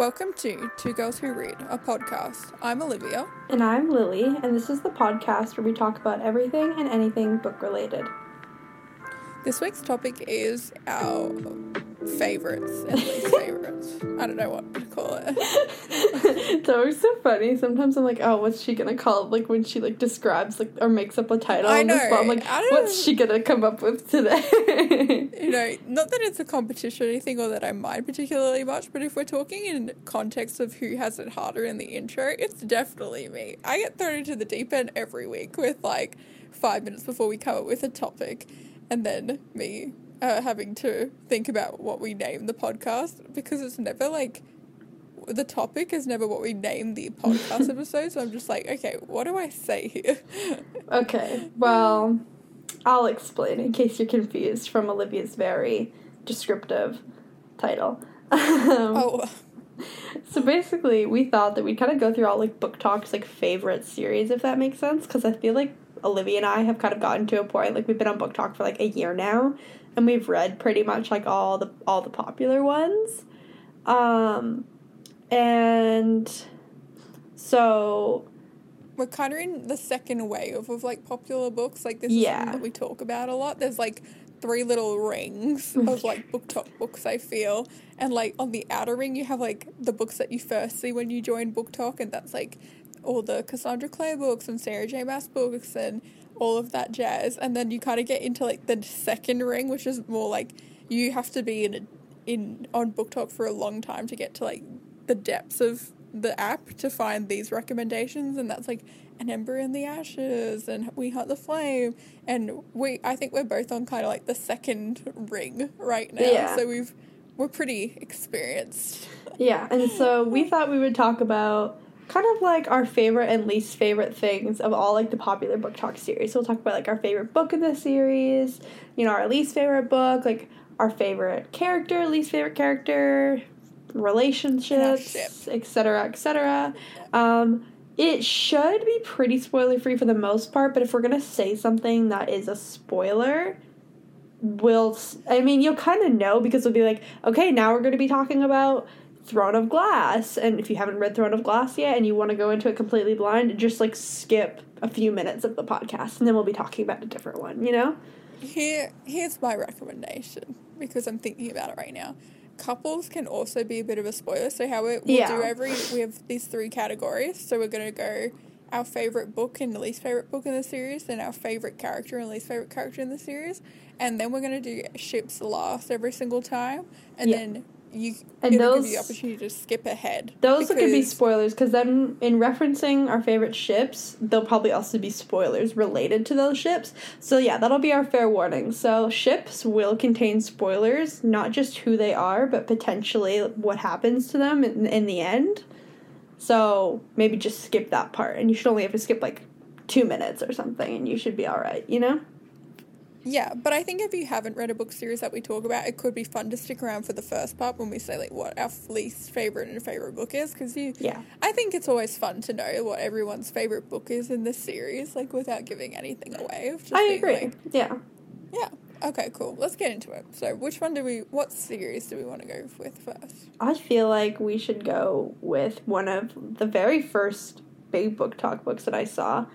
Welcome to Two Girls Who Read, a podcast. I'm Olivia. And I'm Lily, and this is the podcast where we talk about everything and anything book related. This week's topic is our favorites and least favorites. I don't know what to call it. it's always so funny. Sometimes I'm like, oh, what's she gonna call it? Like when she like describes like or makes up a title I on the know. spot. I'm like, what's she gonna come up with today? You know, not that it's a competition or anything or that I mind particularly much, but if we're talking in context of who has it harder in the intro, it's definitely me. I get thrown into the deep end every week with like five minutes before we come up with a topic, and then me uh, having to think about what we name the podcast because it's never like the topic is never what we name the podcast episode. So I'm just like, okay, what do I say here? okay, well, I'll explain in case you're confused from Olivia's very descriptive title. oh, So basically, we thought that we'd kind of go through all like book talks, like favorite series, if that makes sense. Because I feel like Olivia and I have kind of gotten to a point like we've been on BookTok for like a year now, and we've read pretty much like all the all the popular ones. Um, and so we're kind of in the second wave of like popular books. Like this is Yeah. something that we talk about a lot. There's like three little rings of like BookTok books. I feel, and like on the outer ring, you have like the books that you first see when you join BookTok, and that's like all the Cassandra Clare books and Sarah J. Maas books and all of that jazz. And then you kind of get into like the second ring, which is more like you have to be in a, in on BookTok for a long time to get to like the depths of the app to find these recommendations and that's like an ember in the ashes and we hunt the flame and we i think we're both on kind of like the second ring right now Yeah. so we've we're pretty experienced yeah, and so we thought we would talk about kind of like our favorite and least favorite things of all like the popular BookTok series. So we'll talk about like our favorite book in the series, you know, our least favorite book, like our favorite character, least favorite character, relationships, etc., etc. Um, it should be pretty spoiler free for the most part, but if we're gonna say something that is a spoiler, we'll. I mean, you'll kind of know because we'll be like, okay, now we're gonna be talking about Throne of Glass, and if you haven't read Throne of Glass yet and you want to go into it completely blind, just like skip a few minutes of the podcast, and then we'll be talking about a different one. You know? here here's my recommendation because i'm thinking about it right now couples can also be a bit of a spoiler so how we, we'll Yeah. do every we have these three categories so we're going to go our favorite book and the least favorite book in the series then our favorite character and least favorite character in the series and then we're going to do ships last every single time and Yeah. then you And it'll give you the those- opportunity to skip ahead Those could be spoilers because then, in referencing our favorite ships, there'll probably also be spoilers related to those ships. So, yeah, that'll be our fair warning. So, ships will contain spoilers, not just who they are, but potentially what happens to them in, in the end. So, maybe just skip that part, and you should only have to skip like two minutes or something, and you should be alright, you know? Yeah, but I think if you haven't read a book series that we talk about, it could be fun to stick around for the first part when we say like what our least favorite and favorite book is because you. Yeah. I think it's always fun to know what everyone's favorite book is in this series, like without giving anything away. of just I agree. like- yeah. yeah. Okay. Cool. Let's get into it. So, which one do we? What series do we want to go with first? I feel like we should go with one of the very first big BookTok books that I saw,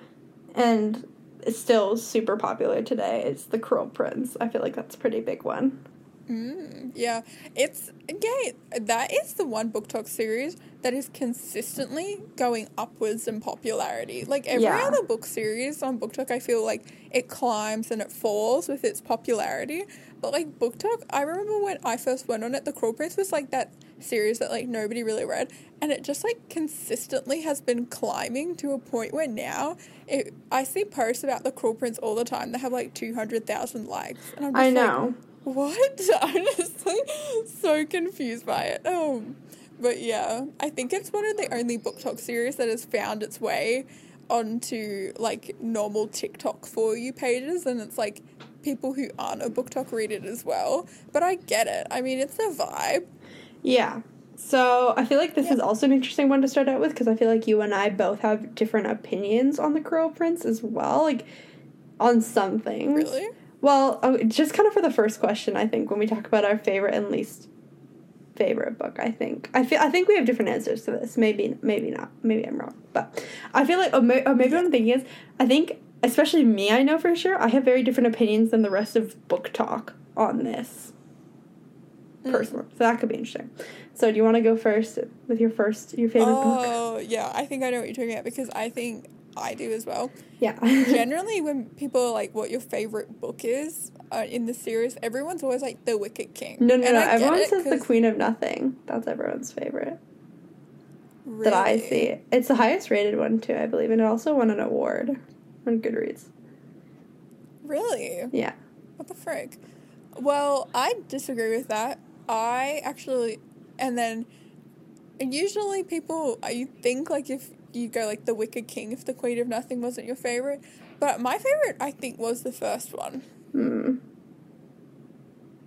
and it's still super popular today. It's The Cruel Prince. I feel like that's a pretty big one. Mm, yeah, it's yeah. That is the one BookTok series that is consistently going upwards in popularity. Like every Yeah. other book series on BookTok, I feel like it climbs and it falls with its popularity. But like BookTok, I remember when I first went on it, The Cruel Prince was like that series that like nobody really read, and it just like consistently has been climbing to a point where now it, I see posts about The Cruel Prince all the time. They have like two hundred thousand likes, and I'm just I like, know. What? I'm just like so confused by it. Um, but yeah, I think it's one of the only BookTok series that has found its way onto like normal TikTok for you pages, and it's like people who aren't a BookTok read it as well. But I get it. I mean, it's a vibe. Yeah. So I feel like this is also an interesting one to start out with because I feel like you and I both have different opinions on The Cruel Prince as well, like on some things. Really? Well, oh, just kind of for the first question, I think when we talk about our favorite and least favorite book. I think. I feel. I think we have different answers to this. Maybe. Maybe not. Maybe I'm wrong. But I feel like. Oh, may, or maybe what I'm thinking is. I think, especially me, I know for sure. I have very different opinions than the rest of BookTok on this. Mm. Personally, so that could be interesting. So, do you want to go first with your first your favorite book? Oh, yeah. I think I know what you're talking about because I think I do as well. Yeah. Generally, when people are like, what your favorite book is uh, in the series, everyone's always like, The Wicked King. no, no, And no. I Everyone says "The Queen of Nothing. That's everyone's favorite that I see. It's the highest rated one too, I believe, and it also won an award on Goodreads. Really? Yeah. What the frick? Well, I disagree with that. I actually, and then usually people, you think like if you go like The Wicked King, if The Queen of Nothing wasn't your favorite. But my favorite, I think, was the first one. Hmm.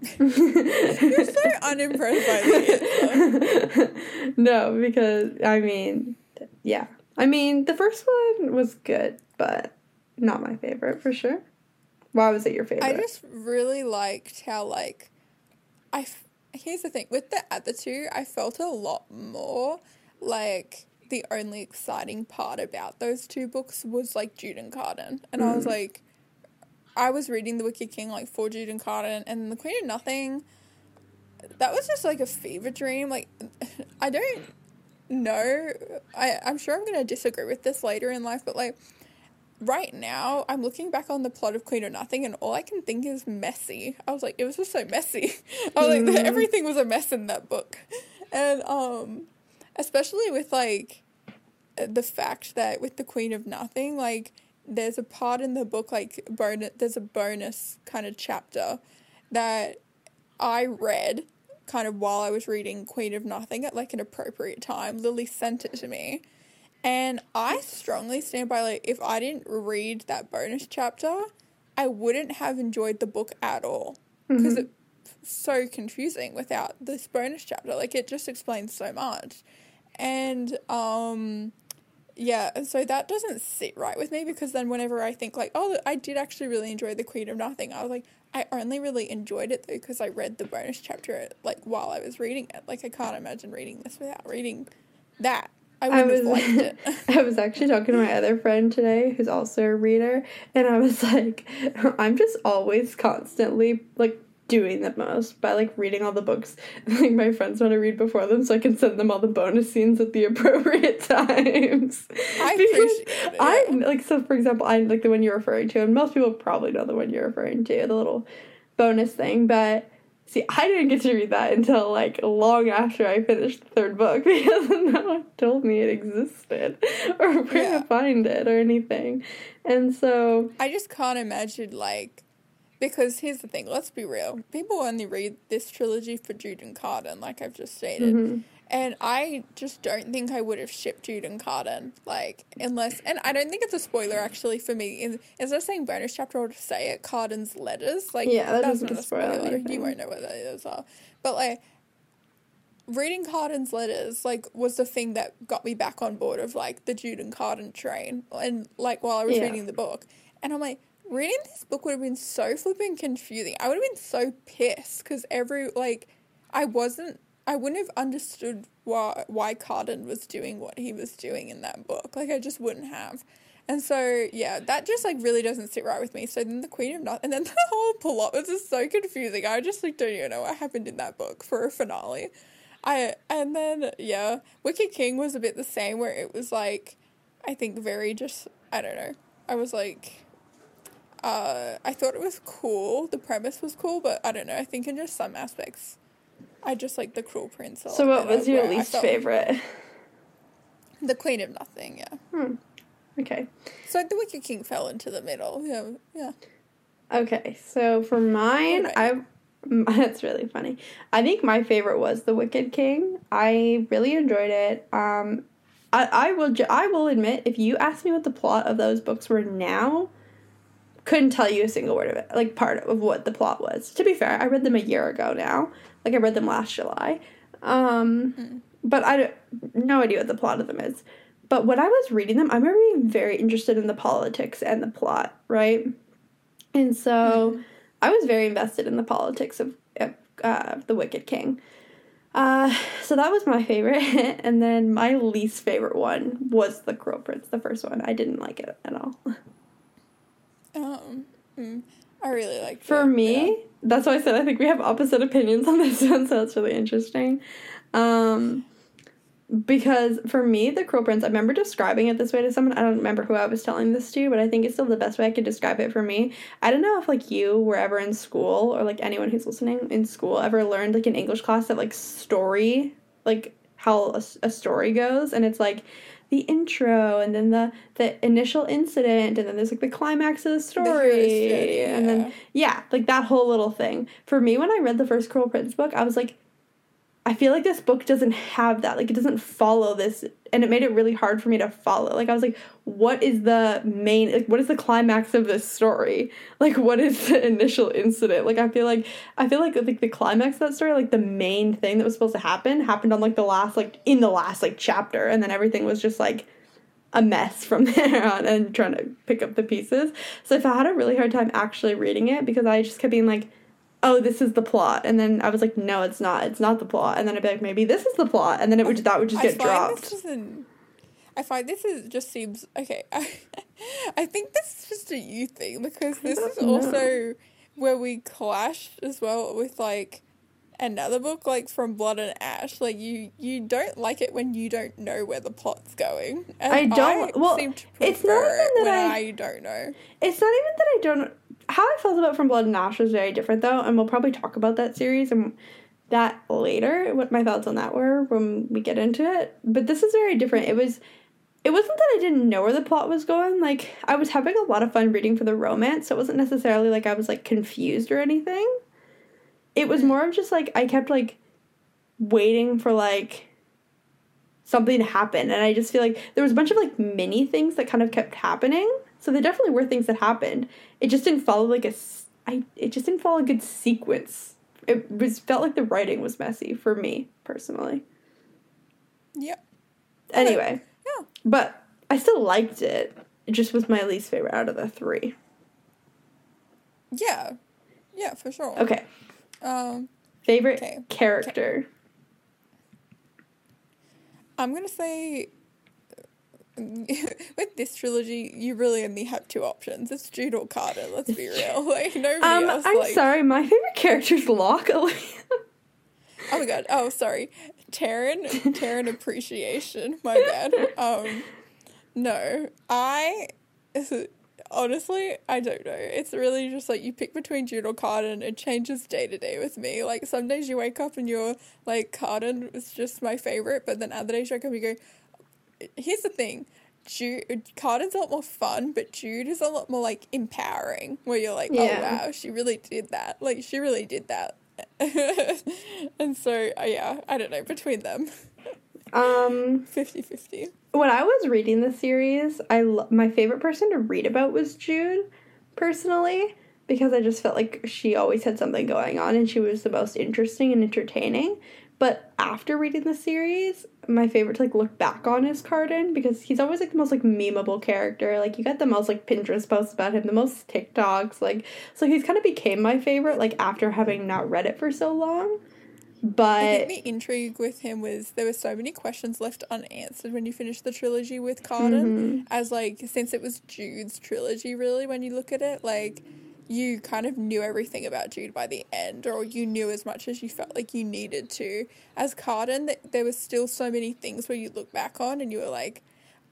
You're so unimpressed by the no, because I mean, yeah. I mean, the first one was good, but not my favorite for sure. Why was it your favorite? I just really liked how like I. f- Here's the thing with the other two, I felt a lot more like the only exciting part about those two books was like Jude and Cardan, and I was like, I was reading The Wicked King like for Jude and Cardan, and The Queen of Nothing. That was just like a fever dream. Like, I don't know. I I'm sure I'm gonna disagree with this later in life, but like right now I'm looking back on the plot of Queen of Nothing and all I can think is messy. I was like, it was just so messy. I was like, everything was a mess in that book. And um especially with like uh, the fact that with the Queen of Nothing, like there's a part in the book like bonus there's a bonus kind of chapter that I read kind of while I was reading Queen of Nothing at like an appropriate time. Lily sent it to me. And I strongly stand by like if I didn't read that bonus chapter, I wouldn't have enjoyed the book at all mm-hmm. because it's so confusing without this bonus chapter. Like it just explains so much. And um yeah, so that doesn't sit right with me because then whenever I think like, oh, I did actually really enjoy The Queen of Nothing, I was like, I only really enjoyed it though because I read the bonus chapter like while I was reading it. Like I can't imagine reading this without reading that. I I was have liked it. I was actually talking to my other friend today who's also a reader and I was like I'm just always constantly like doing the most by like reading all the books like my friends want to read before them so I can send them all the bonus scenes at the appropriate times. I Because. I like so for example I like the one you're referring to and most people probably know the one you're referring to the little bonus thing but See, I didn't get to read that until like long after I finished the third book because no one told me it existed or where Yeah. to find it or anything. And so, I just can't imagine like because here's the thing, let's be real. People only read this trilogy for Jude and Cardan, like I've just stated. Mm-hmm. And I just don't think I would have shipped Jude and Cardan, like unless and I don't think it's a spoiler actually for me. In instead of saying bonus chapter or to say it, Cardan's letters. Like Yeah, that that's doesn't a spoil spoiler. You won't know what those are. But like reading Cardan's letters like was the thing that got me back on board of like the Jude and Carden train and like while I was Yeah. reading the book and I'm like reading this book would have been so flipping confusing. I would have been so pissed because every like I wasn't I wouldn't have understood why why Cardan was doing what he was doing in that book. Like I just wouldn't have. And so yeah that just like really doesn't sit right with me. So then the Queen of Nothing and then the whole plot was just so confusing. I just like don't even know what happened in that book for a finale. I and then yeah, Wicked King was a bit the same where it was like I think very just I don't know. I was like uh I thought it was cool. The premise was cool, but I don't know. I think in just some aspects I just like the cruel prince. a so what was your least favorite? The Queen of Nothing, yeah. Okay. So the Wicked King fell into the middle. Yeah. Yeah. Okay, so for mine, What I that's really funny. I think my favorite was The Wicked King. I really enjoyed it. Um, I I will ju- I will admit if you asked me what the plot of those books were now, couldn't tell you a single word of it. Like part of what the plot was. To be fair, I read them a year ago now. Like I read them last July. Um, but I don't no idea what the plot of them is. But when I was reading them, I remember being very interested in the politics and the plot, right? And so I was very invested in the politics of, of uh, the Wicked King. Uh, so that was my favorite, and then my least favorite one was the Cruel Prince, the first one. I didn't like it at all. Um, mm, I really like For it, me, yeah. that's why I said I think we have opposite opinions on this one, so that's really interesting. Um, because for me, the Cruel Prince, I remember describing it this way to someone. I don't remember who I was telling this to, but I think it's still the best way I could describe it for me. I don't know if like you were ever in school or like anyone who's listening in school ever learned like an English class that like story, like how a, a story goes, and it's like the intro and then the the initial incident and then there's like the climax of the story journey, and then yeah. yeah, like that whole little thing. For me, when I read the first Cruel Prince book, I was like, I feel like this book doesn't have that. Like, it doesn't follow this. And it made it really hard for me to follow. Like, I was like, what is the main, like, what is the climax of this story? Like, what is the initial incident? Like, I feel like, I feel like, like, the climax of that story, like, the main thing that was supposed to happen happened on, like, the last, like, in the last, like, chapter. And then everything was just, like, a mess from there on and trying to pick up the pieces. So I had a really hard time actually reading it because I just kept being like, oh, this is the plot. And then I was like, no, it's not. It's not the plot. And then I'd be like, maybe this is the plot. And then it would that would just I get find dropped. I find this is just seems okay. I, I think this is just a you thing because this is know. also where we clash as well with like another book like from Blood and Ash. Like you, you don't like it when you don't know where the plot's going. And I don't- well, seem to it's not even that when I- I don't know. It's not even that I don't. How I felt about From Blood and Ash was very different, though, and we'll probably talk about that series and that later. What my thoughts on that were when we get into it. But this is very different. It was. It wasn't that I didn't know where the plot was going. Like I was having a lot of fun reading for the romance, so it wasn't necessarily like I was like confused or anything. It was mm-hmm. more of just like I kept like waiting for like something to happen and i just feel like there was a bunch of like mini things that kind of kept happening so there definitely were things that happened it just didn't follow like a I, it just didn't follow a good sequence it was felt like the writing was messy for me personally Yeah. anyway Yeah. but i still liked it it just was my least favorite out of the three Yeah. Yeah, for sure. okay Um, favorite Okay. character I'm gonna say with this trilogy, you really only have two options. It's Jude or Carter. Let's be real. Like nobody um else. i'm like, sorry my favorite character is locke Oh my god. Oh, sorry. Taryn. Taryn appreciation. My bad. Um, no, I honestly I don't know. It's really just like you pick between Jude or Cardan. It changes day to day with me. Like some days you wake up and you're like Cardan is just my favorite, but then other days you wake up and you go. Here's the thing. Jude, Cardan's a lot more fun, but Jude is a lot more like empowering. Where you're like, Yeah. oh wow, she really did that. Like she really did that. and so uh, yeah, I don't know between them, um 50-50. when I was reading the series, I lo- my favorite person to read about was Jude, personally, because I just felt like she always had something going on and she was the most interesting and entertaining. But after reading the series, my favorite to like look back on is Cardan because he's always like the most like memeable character. Like you got the most like Pinterest posts about him, the most TikToks, like so he's kind of became my favorite like after having not read it for so long. But the intrigue with him was there were so many questions left unanswered when you finished the trilogy with Cardan. Mm-hmm. As like since it was Jude's trilogy, really, when you look at it, like you kind of knew everything about Jude by the end, or you knew as much as you felt like you needed to. As Cardan, th- there was still so many things where you look back on and you were like,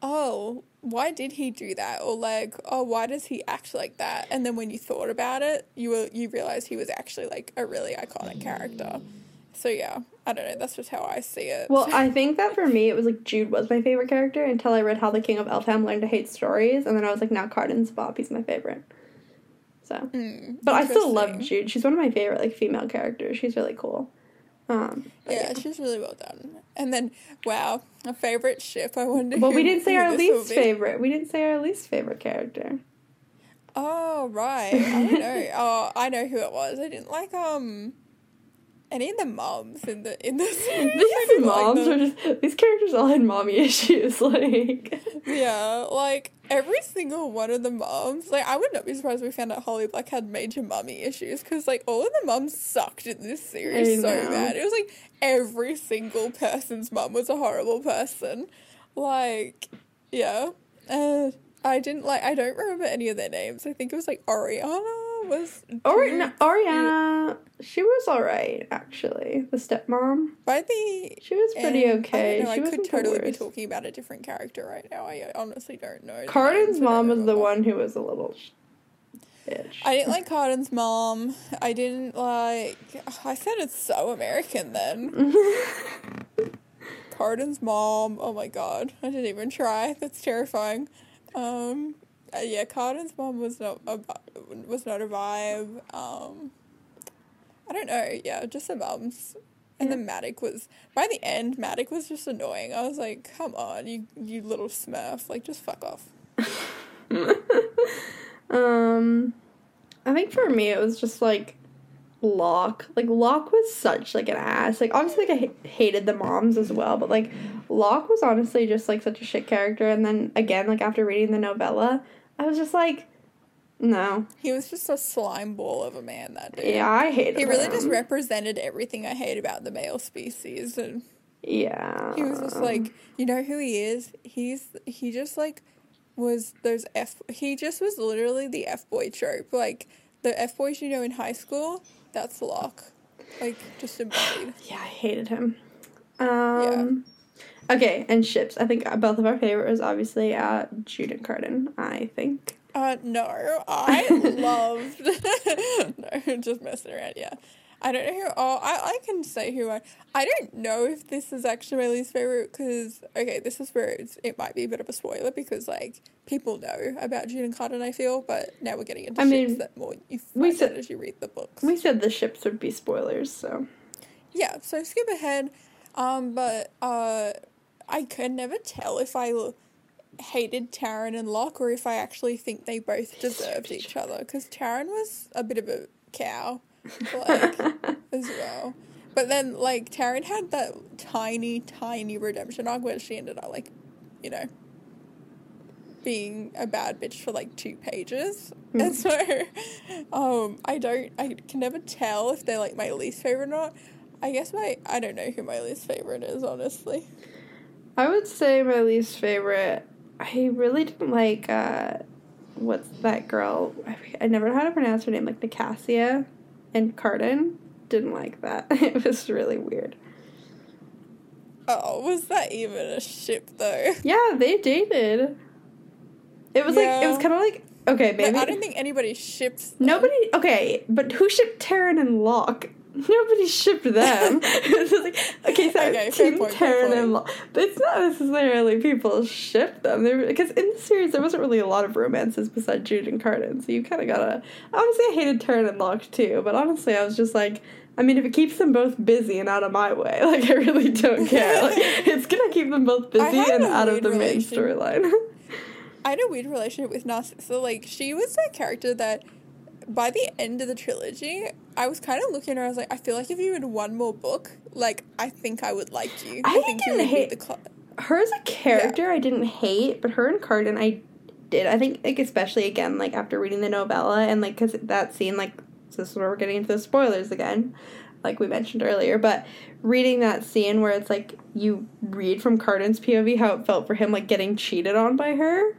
oh, why did he do that? Or like, oh, why does he act like that? And then when you thought about it, you were you realized he was actually like a really iconic character. So yeah, I don't know. That's just how I see it. Well, I think that for me, it was like Jude was my favorite character until I read How the King of Elfhame Learned to Hate Stories, and then I was like, now Cardan's Bob, he's my favorite. So, Mm, but I still love. Jude. She's one of my favorite like female characters. She's really cool. Um, but Yeah, she's really well done. And then, wow, a favorite ship. I wonder. Well, who- we didn't say our least favorite. We didn't say our least favorite character. Oh right, I don't know. oh, I know who it was. I didn't like um. Any of the moms in the in the series. These didn't like moms are just these characters all had mommy issues. Like Yeah, like every single one of the moms. Like I would not be surprised if we found out Holly Black had major mommy issues because like all of the moms sucked in this series so bad. It was like every single person's mom was a horrible person. Like, yeah. Uh, I didn't like. I don't remember any of their names. I think it was like Oriana was. or no, Oriana, she was all right actually. The stepmom, By the she was pretty end, okay. I, know, she I wasn't could totally be talking about a different character right now. I honestly don't know. Cardan's mom was the one who was a little sh- bitch. I didn't like Cardan's mom. I didn't like. I said it's so American then. Cardan's mom. Oh my god. I didn't even try. That's terrifying. Um. Uh, yeah, Cardan's mom was not a was not a vibe. Um. I don't know. Yeah, just the mums. And then Madoc was by the end. Madoc was just annoying. I was like, "Come on, you you little smurf! Like, just fuck off." um, I think for me it was just like Locke. Like Locke was such like an ass. Like obviously like I hated the moms as well, but like Locke was honestly just like such a shit character. And then again, like after reading the novella, I was just like, no, He was just a slime ball of a man. That dude. yeah, I hated. Him. He really just represented everything I hate about the male species, and yeah. he was just like, you know who he is? He's he just like was those f. He just was literally the f boy trope, like the f boys you know in high school. That's Locke, like just embodied. Yeah, I hated him. Um, Okay, and ships. I think both of our favorite was obviously uh, Jude and Cardan. I think. Uh, no, I loved. no, just messing around. Yeah, I don't know who. Oh, I I can say who I. I don't know if this is actually my least favorite because okay, this is where it's, it might be a bit of a spoiler because like people know about Jude and Carden. I feel, but now we're getting into I ships mean, that more you we said- as you read the books. We said the ships would be spoilers, so. Yeah, so skip ahead. Um, but uh, I could never tell if I hated Taryn and Locke or if I actually think they both deserved each other because Taryn was a bit of a cow, like as well. But then, like Taryn had that tiny, tiny redemption arc where she ended up like, you know, being a bad bitch for like two pages. And so, um, I don't, I can never tell if they're like my least favorite or not. I guess my, I don't know who my least favorite is, honestly. I would say my least favorite. I really didn't like. uh What's that girl? I, I never know how to pronounce her name. Like Nicasia and Cardan. Didn't like that. It was really weird. Oh, was that even a ship though? Yeah, they dated. It was like it was kind of like okay, But I don't think anybody ships. them. nobody. Okay, but who shipped Taryn and Locke? Nobody shipped them. Like, okay, so Okay, Team point, Taryn and Locke, but it's not necessarily people ship them. Because in the series there wasn't really a lot of romances besides Jude and Cardan, so you kind of gotta. Honestly, I hated Taryn and Locke too, but honestly, I was just like. I mean, if it keeps them both busy and out of my way, like I really don't care. Like, it's gonna keep them both busy and out of the main storyline. I had a weird relationship with Narcissa. Like, she was a character that, by the end of the trilogy, I was kind of looking at her. I was like, I feel like if you read one more book, like, I think I would like you. I think you didn't would hate- the. Cl- her as a character I didn't hate, but her and Cardan I did. I think like especially again like after reading the novella and like because that scene like so this is where we're getting into the spoilers again, like we mentioned earlier. But reading that scene where it's like you read from Cardan's POV how it felt for him like getting cheated on by her.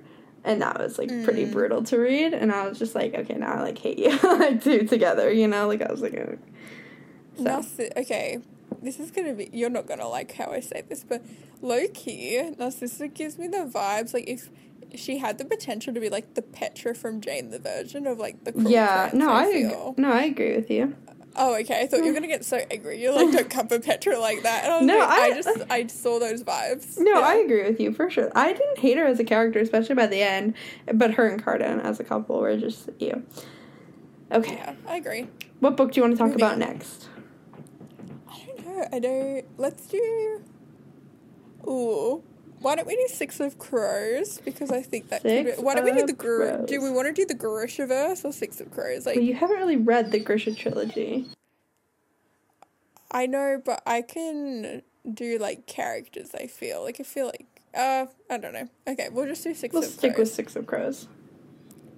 And that was like pretty Mm. brutal to read, and I was just like, okay, now I like hate you, like two together, you know. Like I was like, oh. so. Okay, this is gonna be. You're not gonna like how I say this, but low key, Narcissa gives me the vibes like if she had the potential to be like the Petra from Jane the Virgin of like the yeah, no, I, ag- no, I agree with you. Oh, okay. I thought you were gonna get so angry. You're like, don't come for Petra like that. And I was No, like, I, I- just I saw those vibes. No, Yeah. I agree with you for sure. I didn't hate her as a character, especially by the end, but her and Cardan as a couple were just you. Okay, Yeah, I agree. what book do you want to talk about next? I don't know. I don't. Let's do. Ooh. Why don't we do Six of Crows? Because I think that Six be, Why don't we do the Gr- Do we want to do the Grishaverse or Six of Crows? Like, Well, you haven't really read the Grisha trilogy. I know, but I can do like characters. I feel like I feel like uh I don't know. Okay, we'll just do 6 We'll of stick Crows. with Six of Crows.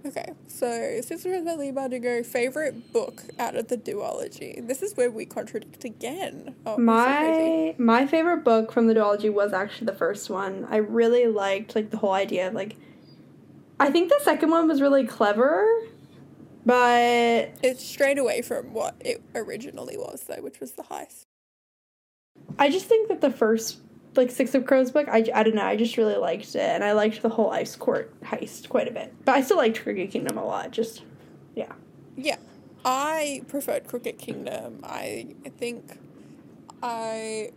Okay, so Six of Lee Bardugo. Favorite book out of the duology. This is where we contradict again. Oh, I'm so. My my favorite book from the duology was actually the first one. I really liked like the whole idea of like I think the second one was really clever, but It's straight away from what it originally was, though, which was the heist. I just think that the first like Six of Crows book, I, I don't know, I just really liked it and I liked the whole ice court heist quite a bit. But I still liked Crooked Kingdom a lot. Just yeah. Yeah, I preferred Crooked Kingdom. I think I.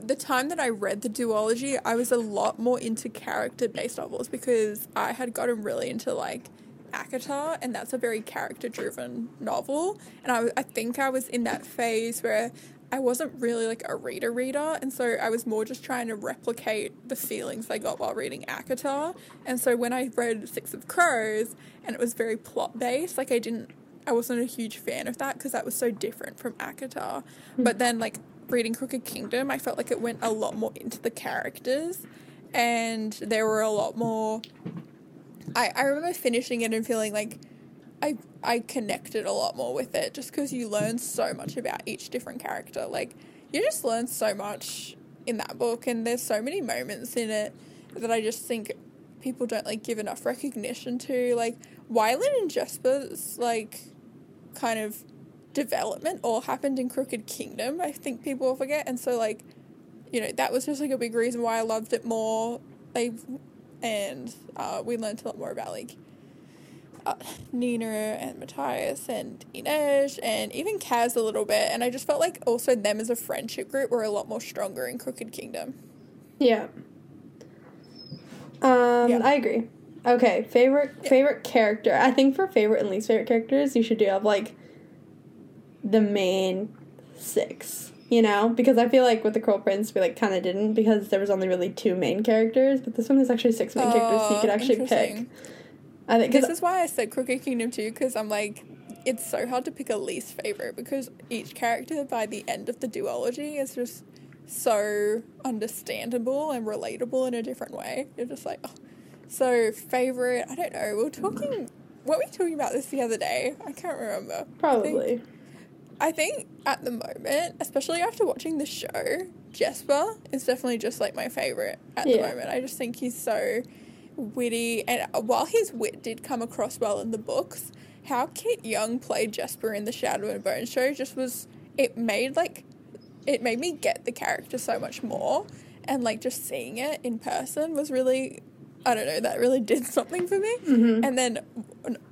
The time that I read the duology, I was a lot more into character based novels because I had gotten really into like ACOTAR, and that's a very character driven novel. And I, I think I was in that phase where I wasn't really like a reader reader, and so I was more just trying to replicate the feelings I got while reading ACOTAR. And so when I read Six of Crows, and it was very plot based, like I didn't, I wasn't a huge fan of that because that was so different from ACOTAR. Hmm. But then like reading Crooked Kingdom, I felt like it went a lot more into the characters, and there were a lot more. I, I remember finishing it and feeling like I I connected a lot more with it just because you learn so much about each different character. Like you just learn so much in that book, and there's so many moments in it that I just think people don't like give enough recognition to. Like Wylan and Jesper's like kind of development all happened in Crooked Kingdom. I think people forget, and so like you know that was just like a big reason why I loved it more. Like and uh, we learned a lot more about like uh, Nina and Matthias and Inej and even Kaz a little bit. And I just felt like also them as a friendship group were a lot more stronger in Crooked Kingdom. Yeah. Um, Yeah. I agree. Okay, favorite favorite character. I think for favorite and least favorite characters, you should do have like the main six. You know, because I feel like with the Cruel Prince, we like kind of didn't because there was only really two main characters, but this one is actually six main characters, so you Oh, could actually pick. Interesting. I think This is why I said Crooked Kingdom too, because I'm like, it's so hard to pick a least favorite because each character by the end of the duology is just so understandable and relatable in a different way. You're just like, oh. so favorite. I don't know. We were talking. What were we talking about this the other day? I can't remember. I think- probably. I think at the moment, especially after watching the show, Jesper is definitely just like my favorite at the moment. I just think he's so witty, and while his wit did come across well in the books, how Kit Young played Jesper in the Shadow and Bone show just was it made like it made me get the character so much more, and like just seeing it in person was really. I don't know, that really did something for me. Mm-hmm. And then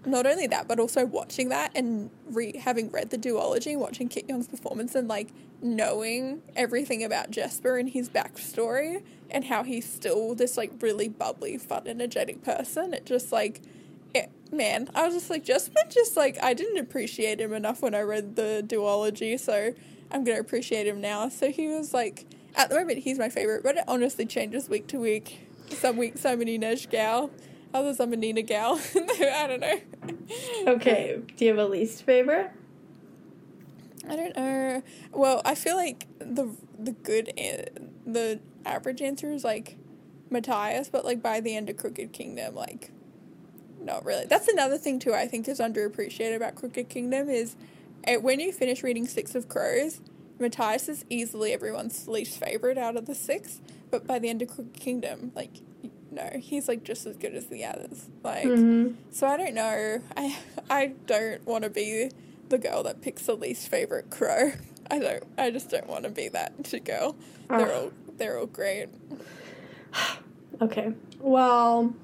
not only that, but also watching that and re- having read the duology, watching Kit Young's performance and like knowing everything about Jesper and his backstory and how he's still this like really bubbly, fun, energetic person. It just like, it, man, I was just like, Jesper just like, I didn't appreciate him enough when I read the duology, so I'm to appreciate him now. So he was like, at the moment, he's my favorite, but it honestly changes week to week. Some weeks I'm an Inej gal, others I'm a Nina gal. I don't know. Okay, do you have a least favorite? I don't know. Well, I feel like the the good an- the average answer is like Matthias, but like by the end of Crooked Kingdom, like not really. That's another thing too. I think is underappreciated about Crooked Kingdom is it, when you finish reading Six of Crows, Matthias is easily everyone's least favorite out of the six. But by the end of Crooked Kingdom, like no, he's like just as good as the others. Like. Mm-hmm. So I don't know. I I don't want to be the girl that picks the least favorite crow. I don't. I just don't want to be that girl. They're all they're all great. Okay. Well,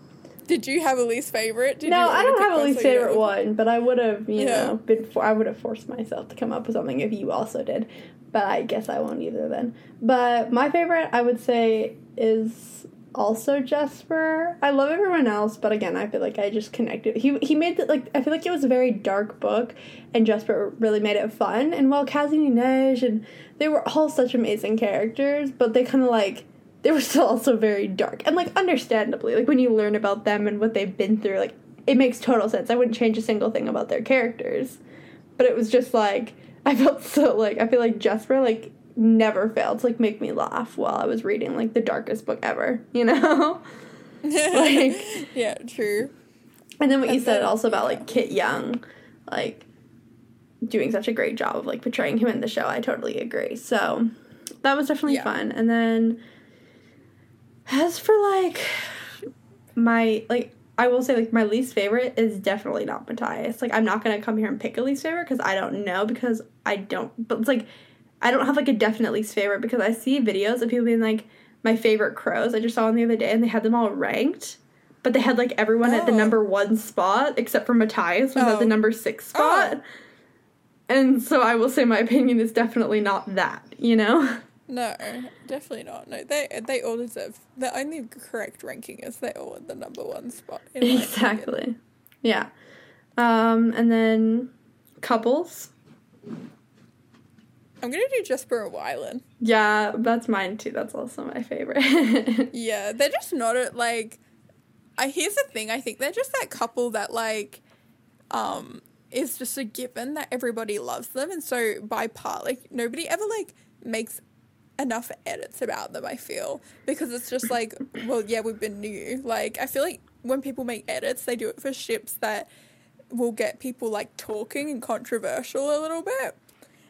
Did you have a least favorite? Did no, you I don't have a least favorite one, but I would have, you Yeah. know, been. For, I would have forced myself to come up with something if you also did. But I guess I won't either then. But my favorite, I would say, is also Jesper. I love everyone else, but again, I feel like I just connected. He he made it like I feel like it was a very dark book, and Jesper really made it fun. And while Kazi Nej and they were all such amazing characters, but they kind of like they were still also very dark and like understandably like when you learn about them and what they've been through like it makes total sense i wouldn't change a single thing about their characters but it was just like I felt so like I feel like Jesper like never failed to like make me laugh while I was reading like the darkest book ever, you know? like yeah, true. And then what you And said also about yeah. like Kit Young, like doing such a great job of like portraying him in the show. I totally agree. So that was definitely Yeah. fun. And then as for like my like I will say like my least favorite is definitely not Matthias. Like I'm not gonna come here and pick a least favorite because I don't know because I don't. But it's like I don't have like a definite least favorite because I see videos of people being like my favorite crows. I just saw them the other day and they had them all ranked, but they had like everyone at the Oh. number one spot except for Matthias was at the Oh. number six spot. And so I will say my opinion is definitely not that. You know. No, definitely not. No, they they all deserve. The only correct ranking is they all at the number one spot. in my opinion. Exactly. Yeah. Um, and then couples. I'm gonna do Jesper and Wylan. Yeah, that's mine too. That's also my favorite. Yeah, they're just not a, like. I here's the thing. I think they're just that couple that like, um, is just a given that everybody loves them, and so by part, like nobody ever like makes enough edits about them. I feel because it's just like, well, yeah, we've been new. Like I feel like when people make edits, they do it for ships that will get people like talking and controversial a little bit.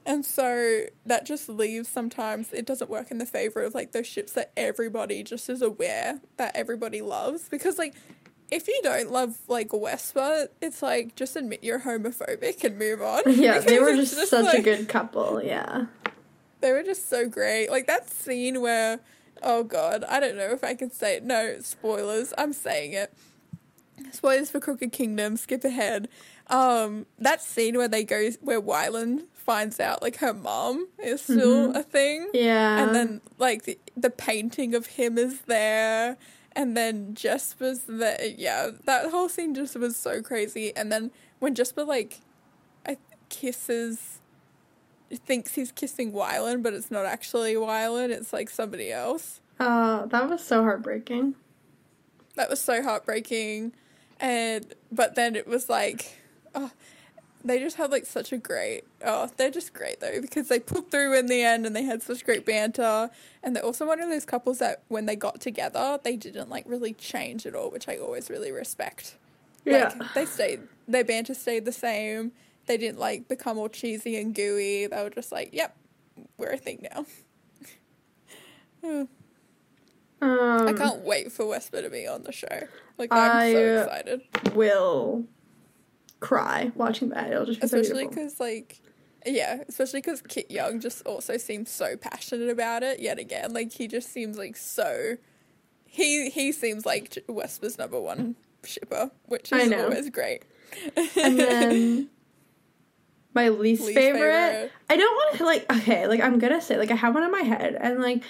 And so that just leaves sometimes it doesn't work in the favor of like those ships that everybody just is aware that everybody loves because like if you don't love like Wesper, it's like just admit you're homophobic and move on. yeah, they were it's just, such a good couple. Yeah. They were just so great. Like that scene where oh god, I don't know if I can say it. No, spoilers. I'm saying it. Spoilers for Crooked Kingdom, skip ahead. Um, that scene where they go where Wylan finds out like her mom is still Mhm. a thing. Yeah. and then like the, the painting of him is there and then Jesper's there yeah that whole scene just was so crazy and then when Jesper like I kisses thinks he's kissing Wylan but it's not actually Wylan it's like somebody else uh, that was so heartbreaking. that was so heartbreaking and but then it was like oh they just had like such a great oh they're just great though because they pulled through in the end and they had such great banter. And they're also one of those couples that when they got together they didn't like really change at all which i always really respect. Yeah. like they stayed their banter stayed the same. They didn't like become all cheesy and gooey. They were just like yep we're a thing now. Um, i can't wait for wesper to be on the show. Like i'm so excited. will cry watching that. It'll just be so especially because like yeah especially because kit young just also seems so passionate about it yet again like he just seems like so he he seems like wesper's number one shipper which I is know. always great And then my least, Least favorite, favorite. I don't want to like okay, like I'm gonna say like I have one in my head and like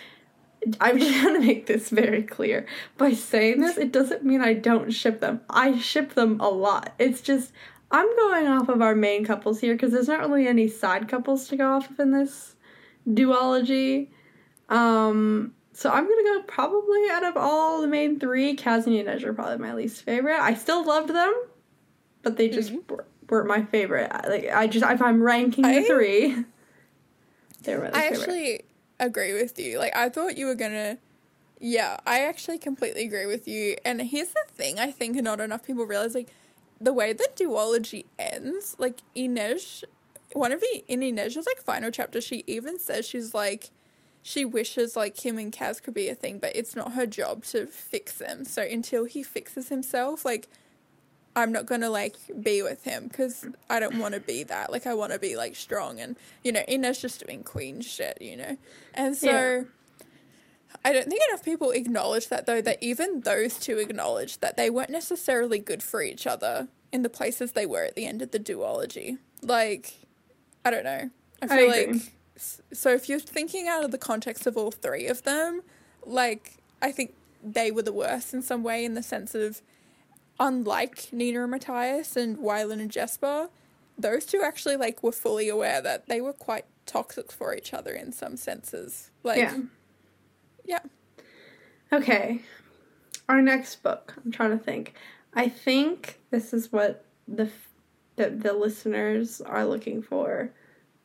I'm just gonna make this very clear. By saying this, it doesn't mean I don't ship them. I ship them a lot. It's just I'm going off of our main couples here because there's not really any side couples to go off of in this duology. Um, so I'm gonna go probably out of all the main three, Kaz and Inej are probably my least favorite. I still loved them, but they just Mhm. were, weren't my favorite. I- Like I just if I'm ranking I- the three, they're my i favorite. actually agree with you like i thought you were gonna yeah i actually completely agree with you and here's the thing i think not enough people realize like the way the duology ends like inej one of the in inej's like final chapter she even says she's like she wishes like him and Kaz could be a thing, but it's not her job to fix them. So until he fixes himself, like I'm not gonna like be with him because I don't want to be that. Like I want to be like strong and you know Ina's just doing queen shit, you know, and so. Yeah. I don't think enough people acknowledge that though that even those two acknowledge that they weren't necessarily good for each other in the places they were at the end of the duology. Like, I don't know. I I feel agree. like so if you're thinking out of the context of all three of them, like I think they were the worst in some way in the sense of unlike Nina and Matthias and Wylan and Jesper, those two actually like were fully aware that they were quite toxic for each other in some senses. Like yeah. Yeah. Okay. Our next book. I'm trying to think. I think this is what the f- the, the listeners are looking for.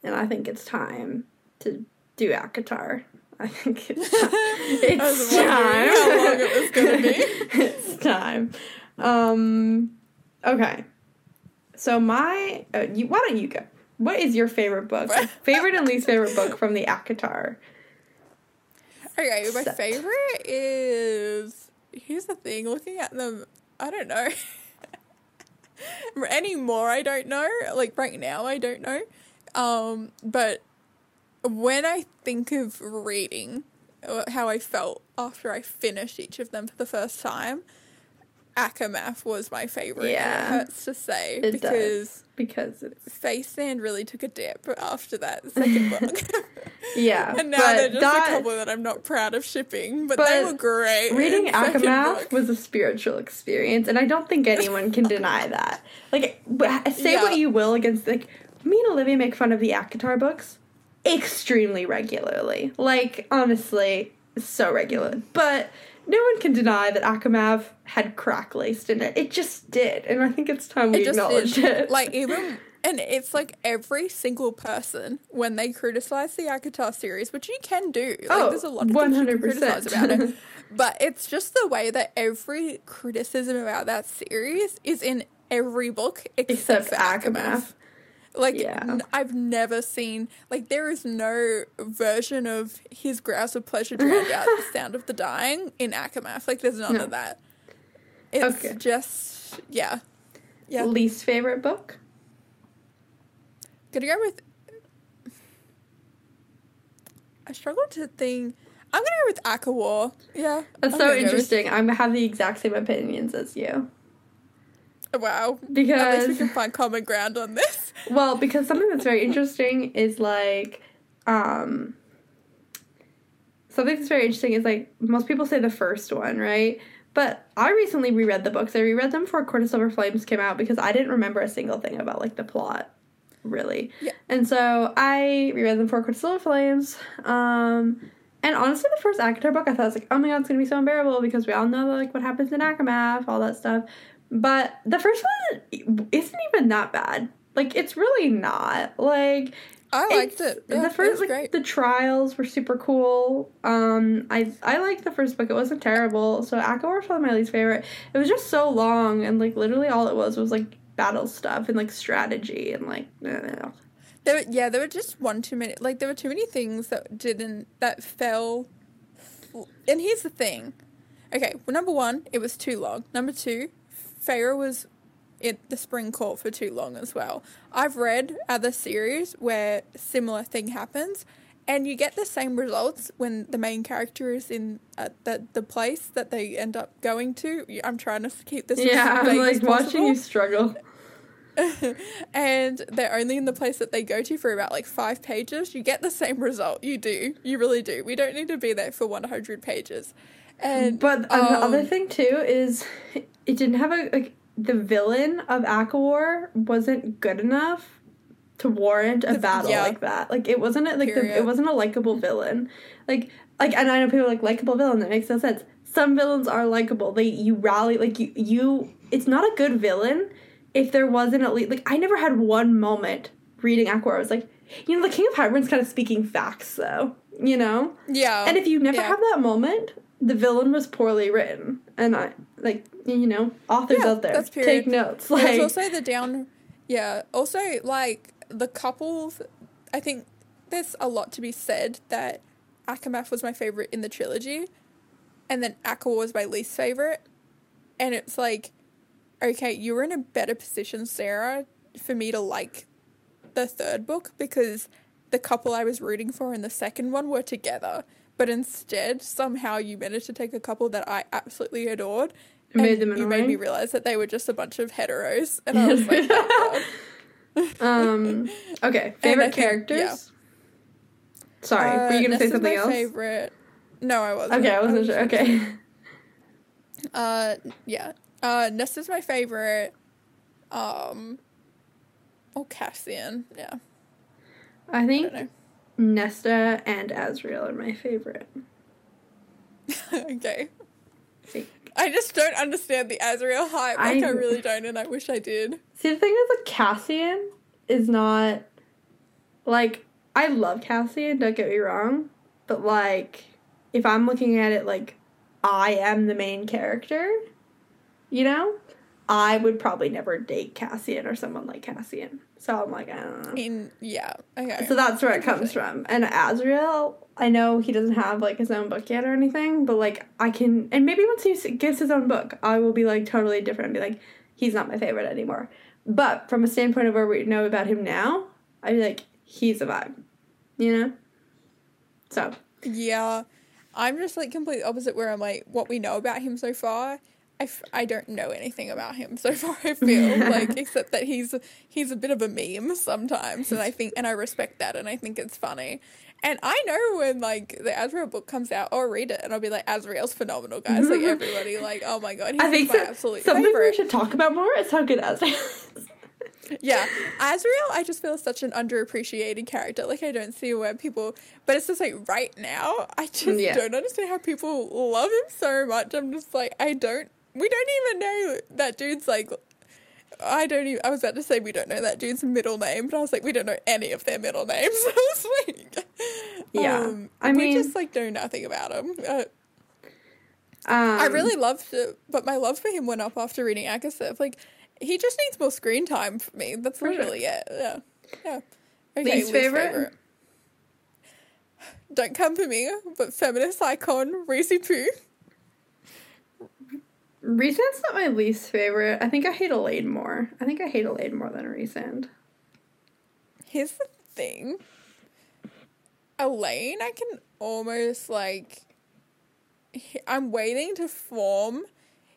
and I think it's time to do ACOTAR. I think it's time. it's wondering how long it was gonna be. it's time. Um, okay. So my, uh, you, why don't you go? What is your favorite book? favorite and least favorite book from the ACOTAR? Okay, my favorite is here's the thing, looking at them, I don't know. Anymore, I don't know. Like right now, I don't know. Um, but when I think of reading, uh, how I felt after I finished each of them for the first time, ACOMAF was my favorite. and Yeah. it hurts to say It because because it's Feysand really took a dip after that second book. yeah. and now but they're just that- a couple that I'm not proud of shipping, but, But they were great. Reading in ACOMAF was a spiritual experience, and I don't think anyone can deny that. Like, say Yeah. what you will against like me and Olivia make fun of the ACOTAR books extremely regularly. Like, honestly, so regular. But no one can deny that ACOMAF had crack laced in it. It just did, and I think it's time we It just acknowledge did. it. Like even and it's like every single person when they criticize the ACOTAR series, which you can do. Like Oh, there's a lot of things you can criticize about it. But it's just the way that every criticism about that series is in every book except, except for ACOMAF. Like Yeah. n- I've never seen like there is no version of his grouse of pleasure drowned out the sound of the dying in ACOMAF. Like there's none No. of that. It's Okay. just yeah. Yeah. Least favorite book? Gonna go with. I struggle to think. I'm gonna go with ACOWAR. Yeah. That's I'm so gonna go with- interesting. I have the exact same opinions as you. Wow. At least Because we can find common ground on this. Well, because something that's very interesting is like, um, something that's very interesting is like most people say the first one, right? But I recently reread the books. I reread them before Court of Silver Flames came out because I didn't remember a single thing about like the plot, really. Yeah. And so I reread them for Court of Silver Flames. Um, and honestly, the first ACOTAR book, I thought was like, oh my god, it's gonna be so unbearable because we all know like what happens in ACOMAF, all that stuff. But the first one isn't even that bad. Like it's really not. Like I liked it. Yeah, the first like great. the trials were super cool. Um, I I liked the first book. It wasn't terrible. So ACOWAR was probably my least favorite. It was just so long and like literally all it was was like battle stuff and like strategy and like eh. There were, yeah, there were just one too many. Like there were too many things that didn't that fell. And here's the thing. Okay, well, number one, it was too long. Number two, Feyre was in the spring court for too long as well. I've read other series where similar thing happens, and you get the same results when the main character is in uh, the the place that they end up going to. I'm trying to keep this yeah. as I'm like watching you struggle. and they're only in the place that they go to for about like five pages, you get the same result. You do. You really do. We don't need to be there for 100 pages. And But the other um, thing too is it didn't have a like the villain of ACOWAR wasn't good enough to warrant a The- battle yeah. like that. Like it wasn't a, like the, it wasn't a likable villain. Like like and I know people are like likable villain that makes no sense. Some villains are likable. They you rally like you you it's not a good villain if there wasn't at least like I never had one moment reading ACOWAR I was like you know the King of Hybern's kind of speaking facts though you know yeah. and if you never yeah. have that moment, the villain was poorly written. And I like you know, authors Yeah, out there take notes. There's Like also the down. Yeah. Also, like the couples. I think there's a lot to be said that ACOMAF was my favorite in the trilogy, and then ACOWAR was my least favorite. And it's like, okay, you were in a better position, Sarah, for me to like the third book because the couple I was rooting for in the second one were together. But instead, somehow you managed to take a couple that I absolutely adored. It made and them you made me realize that they were just a bunch of heteros, and I was like, oh, um okay, favorite think- characters? yeah. Sorry, were you Uh, gonna say something else? Favorite? No, I wasn't. Okay, I wasn't was sure. Okay. Uh, yeah. Uh, is my favorite. Um, oh Cassian. Yeah. I I think don't Nesta and Azriel are my favorite. okay. See, I just don't understand the Azriel hype. Like I, I- really don't, and I wish I did. See, the thing is, like Cassian is not like I love Cassian, don't get me wrong, but like if I'm looking at it like I am the main character, you know, I would probably never date Cassian or someone like Cassian. So I'm like, I don't know. In yeah, okay. So that's where it comes from. And Azriel, I know he doesn't have like his own book yet or anything, but like I can, and maybe once he gets his own book, I will be like totally different and be like, he's not my favorite anymore. But from a standpoint of where we know about him now, I'd be like, he's a vibe, you know? So, Yeah, I'm just like completely opposite where I'm like, what we know about him so far, I, f- I don't know anything about him so far. I feel like except that he's he's a bit of a meme sometimes, and I think and I respect that, and I think it's funny. And I know when like the Azriel book comes out, I'll read it and I'll be like, Azriel's phenomenal, guys. Like everybody, like, oh my god, he's I think my that absolute something favorite. we should talk about more is how good Azriel is. Yeah, Azriel, I just feel such an underappreciated character. Like I don't see where people, but it's just like right now, I just Yeah. don't understand how people love him so much. I'm just like, I don't. We don't even know that dude's like. I don't even. I was about to say we don't know that dude's middle name, but I was like, we don't know any of their middle names. I was like, Yeah. um, I we just like know nothing about him. Uh, Um, I really loved it, but my love for him went up after reading ACOSF. Like, he just needs more screen time for me. That's For sure. literally it. Yeah. Yeah. Okay, Least favorite? Don't come for me, but feminist icon, Reese Poo. Rhysand's not my least favorite. I think I hate Elain more. I think I hate Elain more than Rhysand. Here's the thing Elain, I can almost like. I'm waiting to form.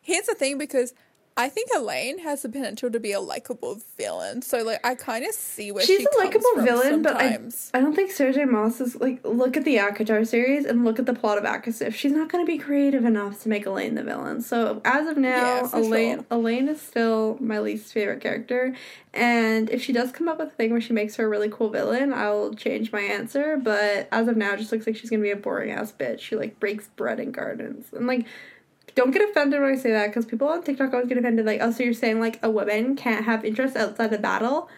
Here's the thing because I think Elain has the potential to be a likable villain. So, like, I kind of see where She's she a likable villain, but I. I don't think Sarah J. Maas is like look at the ACOTAR series and look at the plot of ACOSF. She's not going to be creative enough to make Elain the villain. So as of now, Yeah, Elain sure. Elain is still my least favorite character. And if she does come up with a thing where she makes her a really cool villain, I'll change my answer. But as of now, it just looks like she's going to be a boring ass bitch She like breaks bread in gardens and like. Don't get offended when I say that because people on TikTok always get offended. Like, oh, so you're saying like a woman can't have interests outside of battle?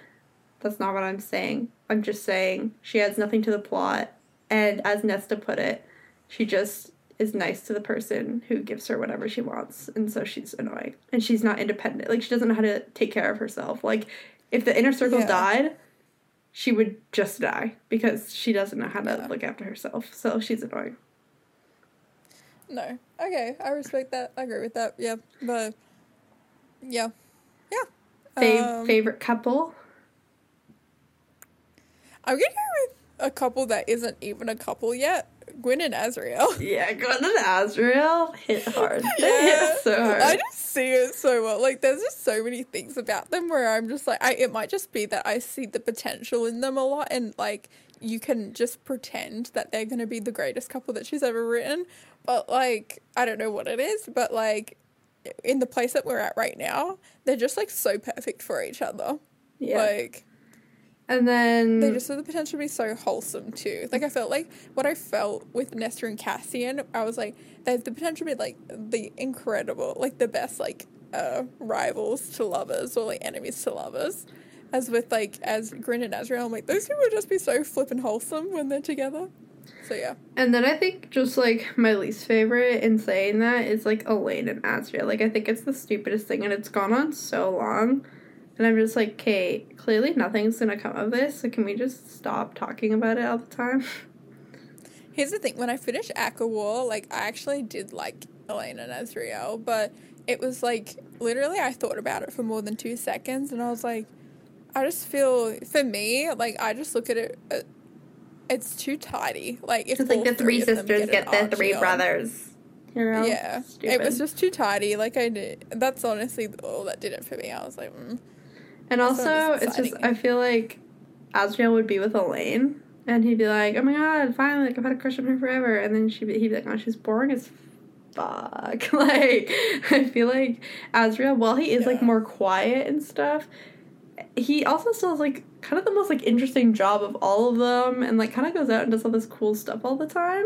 That's not what I'm saying. I'm just saying she adds nothing to the plot. And as Nesta put it, she just is nice to the person who gives her whatever she wants. And so she's annoying. And she's not independent. Like, she doesn't know how to take care of herself. Like, if the inner circle Yeah. died, she would just die because she doesn't know how to Yeah. look after herself. So she's annoying. No. Okay, I respect that. I agree with that. Yeah, but yeah, yeah. Fav- Um, favorite couple? I'm gonna go with a couple that isn't even a couple yet. Gwyn and Azriel. Yeah, Gwyn and Azriel hit hard. They Yeah. hit so hard. I just see it so well. Like, there's just so many things about them where I'm just like, I, it might just be that I see the potential in them a lot, and like, you can just pretend that they're gonna be the greatest couple that she's ever written. But like, I don't know what it is, but like, in the place that we're at right now, they're just like so perfect for each other. yeah. Like, and then they just have the potential to be so wholesome too. Like I felt like what I felt with Nesta and Cassian, I was like, they have the potential to be like the incredible, like the best like uh rivals to lovers or like enemies to lovers. As with like as Gwyn and Azriel, I'm like, those people would just be so flippin' wholesome when they're together. So yeah. And then I think just like my least favorite in saying that is like Elain and Azriel. Like I think it's the stupidest thing and it's gone on so long. And I'm just like, okay, clearly nothing's gonna come of this, so can we just stop talking about it all the time? Here's the thing: when I finished ACOWAR, like I actually did like Elain and Azriel, but it was like literally I thought about it for more than two seconds, and I was like, I just feel for me, like I just look at it, uh, it's too tidy. Like if It's like the three them sisters get an the three on- brothers. You know? Yeah, it was just too tidy. Like I did. That's honestly all that did it for me. I was like, mm. And also, it's just. I feel like Azriel would be with Elain, and he'd be like, "Oh my god, finally! Like I've had a crush on her forever." And then she'd he'd be like, "Oh, she's boring as fuck." like I feel like Azriel, while he is like more quiet and stuff, he also still has like kind of the most like interesting job of all of them, and like kind of goes out and does all this cool stuff all the time.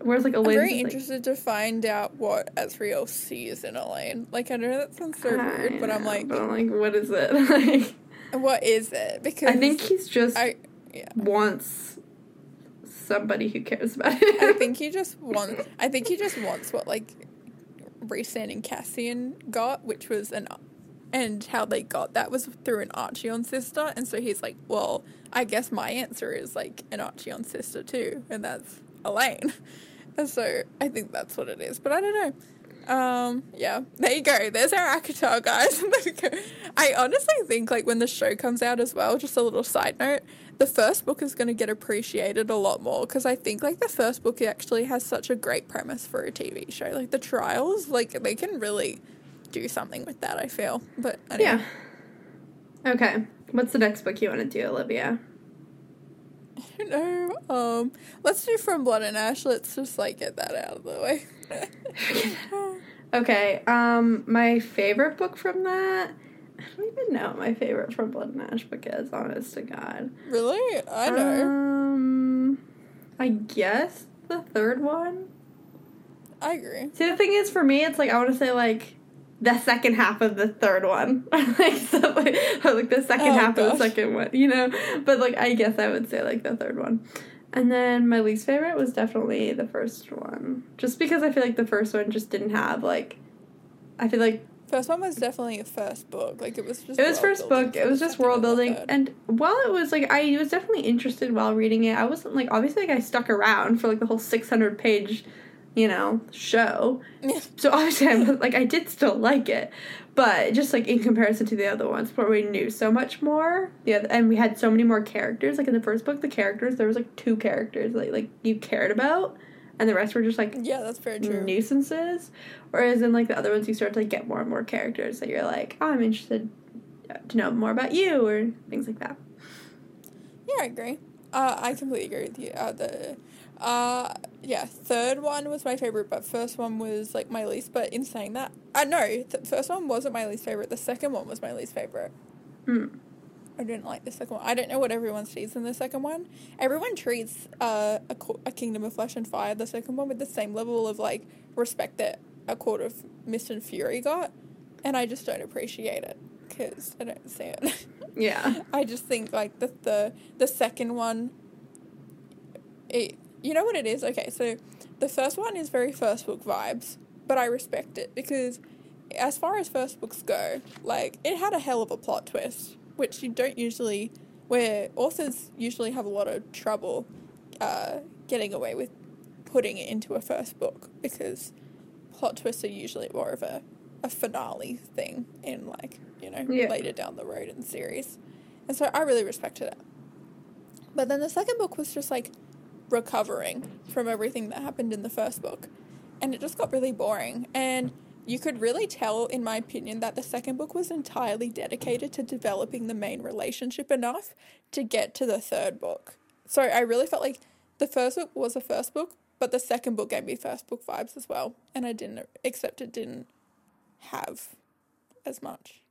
Whereas like I'm Elain's very just, like, interested to find out what Azriel sees in Elain. Like I know that sounds so weird, but I'm like, but I'm like, what is it? like, what is it? Because I think he's just I Yeah. wants somebody who cares about him. I think he just wants. I think he just wants what like Rhysand and Cassian got, which was an, and how they got that was through an Archeron sister, and so he's like, well, I guess my answer is like an Archeron sister too, and that's Elain. And so I think that's what it is, but I don't know. Um, yeah, there you go. There's our ACOTAR, guys. I honestly think like when the show comes out as well, just a little side note, the first book is going to get appreciated a lot more because I think like the first book actually has such a great premise for a TV show. Like the trials, like they can really do something with that. I feel, but anyway. yeah. Okay. What's the next book you want to do, Olivia? I don't know. Um, let's do From Blood and Ash. Let's just like get that out of the way. Okay. Um, my favorite book from that. I don't even know what my favorite from Blood and Ash book is. Honest to God. really? I know. Um, I guess the third one. I agree. See, the thing is, for me, it's like I want to say like the second half of the third one, like so, like, or, like the second Oh, half of the second one, you know. But like, I guess I would say like the third one. And then my least favorite was definitely the first one, just because I feel like the first one just didn't have like. I feel like First one was definitely a first book. Like it was just. it was first book. It was just world building, and while it was like I was definitely interested while reading it, I wasn't like obviously like I stuck around for like the whole six hundred page, you know, show. So obviously, I'm like I did still like it, but just like in comparison to the other ones, where we knew so much more, yeah, and we had so many more characters. Like in the first book, the characters there was like two characters like like you cared about, and the rest were just like yeah, that's very true. nuisances. Whereas in like the other ones, you start to like get more and more characters that you're like, oh, I'm interested to know more about you or things like that. Yeah, I agree. Uh, I completely agree with you. Uh, the, uh, yeah, third one was my favorite, but first one was like my least. But in saying that, uh, no, the first one wasn't my least favorite. The second one was my least favorite. Hmm. I didn't like the second one. I don't know what everyone sees in the second one. Everyone treats uh, a, a Kingdom of Flesh and Fire, the second one, with the same level of like respect that a Court of Mist and Fury got, and I just don't appreciate it because I don't see it. Yeah. I just think like the the the second one. It you know what it is? Okay, so the first one is very first book vibes, but I respect it because as far as first books go, like it had a hell of a plot twist, which you don't usually where authors usually have a lot of trouble uh, getting away with putting it into a first book because plot twists are usually more of a, a finale thing in like you know Yeah. later down the road in the series and so i really respected it but then the second book was just like recovering from everything that happened in the first book. And it just got really boring. And you could really tell in my opinion that the second book was entirely dedicated to developing the main relationship enough to get to the third book. So i really felt like the first book was the first book but the second book gave me first book vibes as well. And i didn't except it didn't have as much.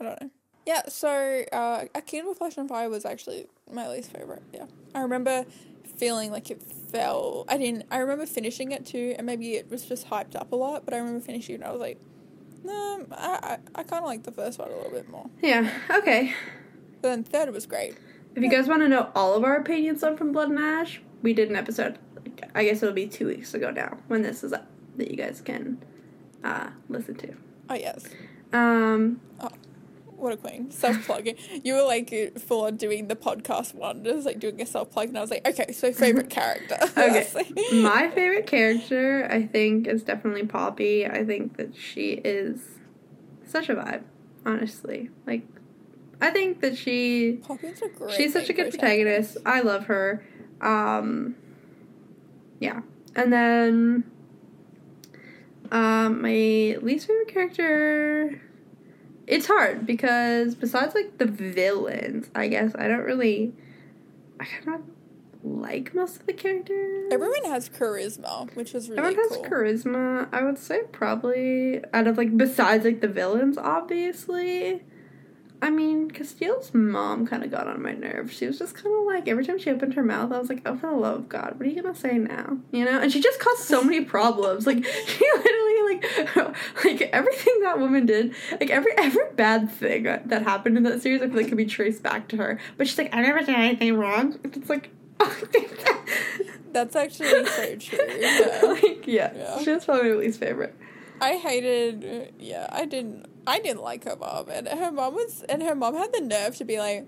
I don't know. Yeah so uh a kingdom of flesh and fire was actually my least favorite. Yeah. I remember feeling like it fell i didn't i remember finishing it too and maybe it was just hyped up a lot but i remember finishing it and i was like no i i, I kind of like the first one a little bit more Yeah. Okay. but then third was great If you guys want to know all of our opinions on From Blood and Ash, we did an episode. I guess it'll be two weeks ago now when this is up that you guys can uh, listen to. oh yes Um, What a queen. Self plugging. you were like full on doing the podcast wonders, like doing a self plug, and I was like, okay, so favorite character. Okay. My favorite character, I think, is definitely Poppy. I think that she is such a vibe, honestly. Like, I think that she Poppy's a great. she's such a good protagonist. I love her. Um, yeah, and then um, my least favorite character. It's hard because besides like the villains, I guess I don't really. I kind of like most of the characters. Everyone has charisma, which is really Everyone has cool. charisma. I would say probably out of like besides like the villains, obviously. I mean, Casteel's mom kind of got on my nerves. She was just kind of like every time she opened her mouth, I was like, "Oh, for the love of God, what are you gonna say now?" You know, and she just caused so many problems. Like she literally like like like everything that woman did, like every every bad thing that happened in that series, I feel like could be traced back to her. But she's like, I never did anything wrong. It's like. That's actually so true. Yeah. like yeah, Yeah. she was probably my least favorite. I hated. Yeah, I didn't. I didn't like her mom, and her mom was, and her mom had the nerve to be like,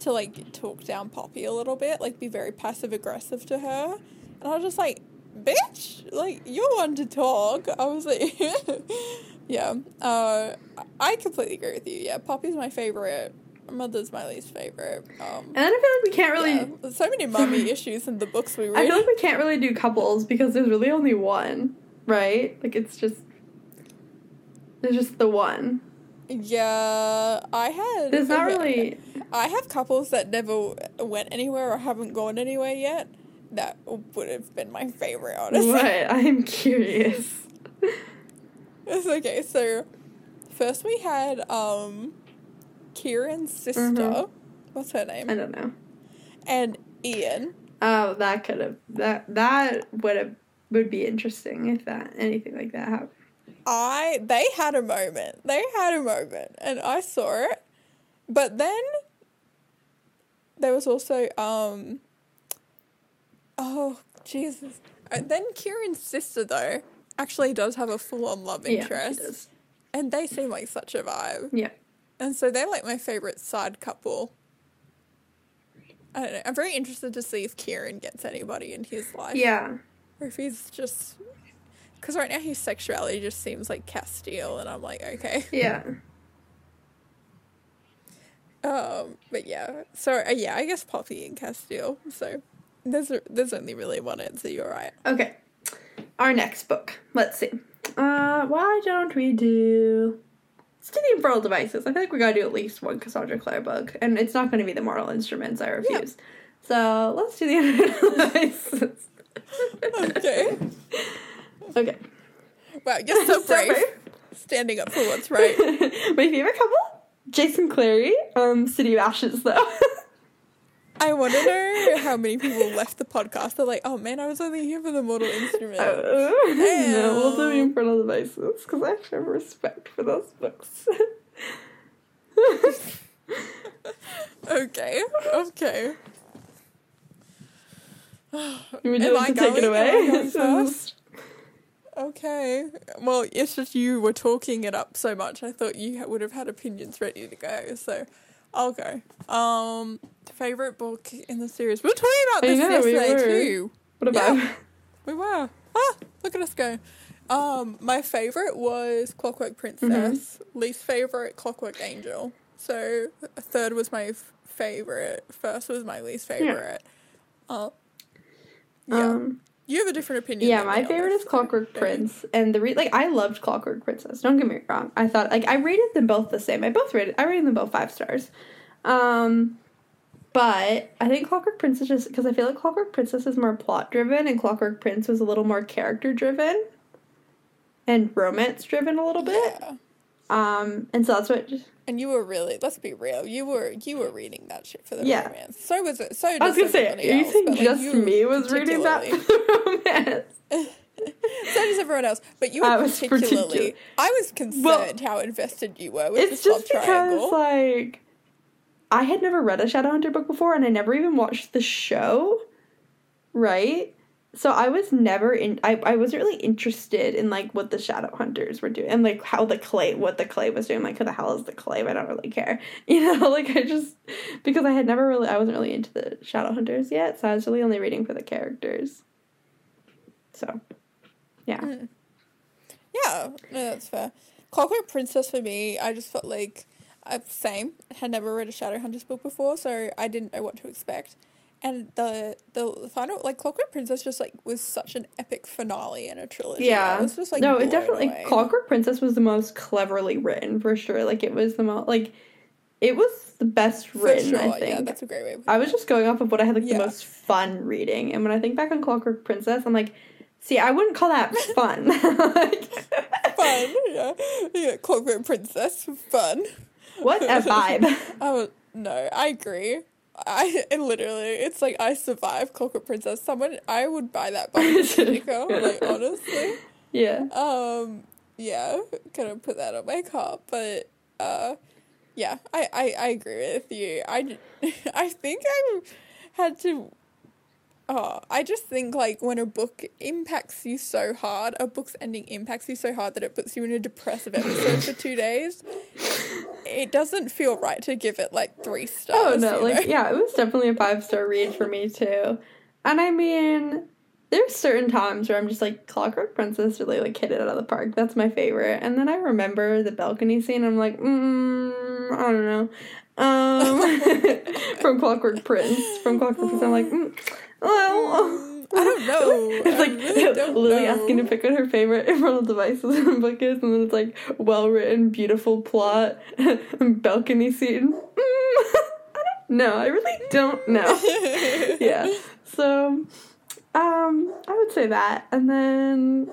to like talk down Poppy a little bit, like be very passive aggressive to her, and I was just like, bitch, like you're one to talk. I was like, yeah. Uh, I completely agree with you. Yeah, Poppy's my favorite. Mother's my least favorite. Um, And then I feel like we can't really. yeah, so many mommy issues in the books we read. I feel like we can't really do couples because there's really only one, right? Like it's just. There's just the one. Yeah, I had. There's not really. I have couples that never went anywhere or haven't gone anywhere yet. That would have been my favorite, honestly. What? I'm curious. It's okay. So, first we had um, Kieran's sister. Mhm. What's her name? I don't know. And Ian. Oh, that could have that that would have would be interesting if that anything like that happened. I they had a moment. They had a moment, and I saw it. But then there was also um. Oh Jesus! Uh, Then Kieran's sister though actually does have a full on love Yeah, interest, she does. and they seem like such a vibe. Yeah. And so they're like my favorite side couple. I don't know. I'm very interested to see if Kieran gets anybody in his life. Yeah. Or if he's just. Because right now his sexuality just seems like Casteel, and I'm like, okay. Yeah. Um, but yeah. So, uh, yeah, I guess Poppy and Casteel. So there's, there's only really one answer, you're right. Okay. Our next book. Let's see. Uh, why don't we do? Let's do the Infernal Devices. I feel like we gotta do at least one Cassandra Clare book, and it's not going to be the Mortal Instruments. I refuse. So let's do the Infernal Devices. Okay. okay. Wow, you're so So brave. brave. Standing up for what's right. My favorite couple: Jason Clary. Um, City of Ashes, though. I want to know how many people left the podcast. They're like, oh man, I was only here for the Mortal Instrument. Uh, no, we'll do the Damn. Infernal Devices because I have respect for those books. Okay, okay. You would Am like I to take it going? away? Am I going first? Okay. Well, it's just you were talking it up so much. I thought you would have had opinions ready to go. So, I'll go. Um, favorite book in the series. We were talking about this we yesterday were. too. What about? Yeah. We were. Ah, look at us go. Um, my favorite was Clockwork Princess. Mm-hmm. Least favorite, Clockwork Angel. So third was my f- favorite. First was my least favorite. Yeah. Uh, yeah. Um, you have a different opinion. yeah, my favorite is Clockwork. Prince, and the re- like I loved Clockwork Princess. Don't get me wrong. I thought like I rated them both the same. I both rated I rated them both five stars. Um, but I think Clockwork Princess just because I feel like Clockwork Princess is more plot driven, and Clockwork Prince was a little more character driven, and romance driven a little bit. Yeah. Um, and so that's what. And you were really, let's be real, you were you were reading that shit for the Yeah. romance. So was it. So I was gonna say, you else, saying but, like, just you me was reading that for romance? so does everyone else. But you were I particularly. particular- I was concerned how invested you were with it's love just because triangle. like I had never read a Shadowhunter book before, and I never even watched the show. Right, so I was never in. I I wasn't really interested in like what the Shadowhunters were doing, and like how the clay, what the clay was doing. Like who the hell is the clay? I don't really care. You know, like I just because I had never really, I wasn't really into the Shadowhunters yet, so I was really only reading for the characters. So, yeah. Mm. Yeah, no, that's fair. Clockwork Princess for me, I just felt like uh, same. Had never read a Shadowhunters book before, so I didn't know what to expect. And the the final like Clockwork Princess just like was such an epic finale in a trilogy. Yeah. I was just like no, it definitely away. Clockwork Princess was the most cleverly written for sure. Like it was the most like it was the best For written. sure, I yeah, think. that's a great way. Of I was just going off of what I had like Yeah. the most fun reading, and when I think back on Clockwork Princess, I'm like, see, I wouldn't call that fun. like, fun, yeah, yeah. Clockwork Princess, fun. what a vibe. Oh no, I agree. I it literally, it's like I survived Clockwork Princess. Someone I would buy that by sticker, like honestly. yeah. Um, yeah, gonna put that on my cart. But uh, yeah, I, I, I agree with you. I, I think I've had to. Oh, I just think like when a book impacts you so hard, a book's ending impacts you so hard that it puts you in a depressive episode for two days. It doesn't feel right to give it like three stars. Oh no, like know? yeah, it was definitely a five star read for me too. And I mean, there's certain times where I'm just like Clockwork Princess really like hit it out of the park. That's my favorite. And then I remember the balcony scene. I'm like, mm, I don't know. Um, from Clockwork Prince, from Clockwork Prince, I'm like, mm, well. I don't know. It's like really Lily know. asking to pick what her favorite infernal devices in the book is, and then it's like well written, beautiful plot, balcony scene. Mm, I don't know. I really don't know. yeah. So, um, I would say that, and then